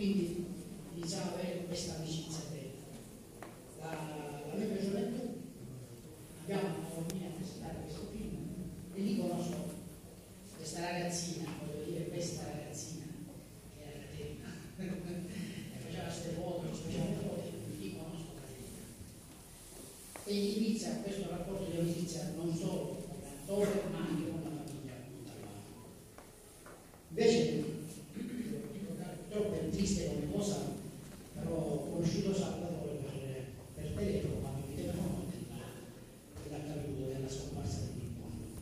quindi iniziamo a avere questa amicizia bella. La, la medio gioventù, abbiamo una famiglia a presentare questo film, e lì conosco questa ragazzina, voglio dire questa ragazzina, che era Caterina, e faceva queste foto, faceva le foto, lì conosco Caterina. E inizia questo rapporto triste, dolorosa,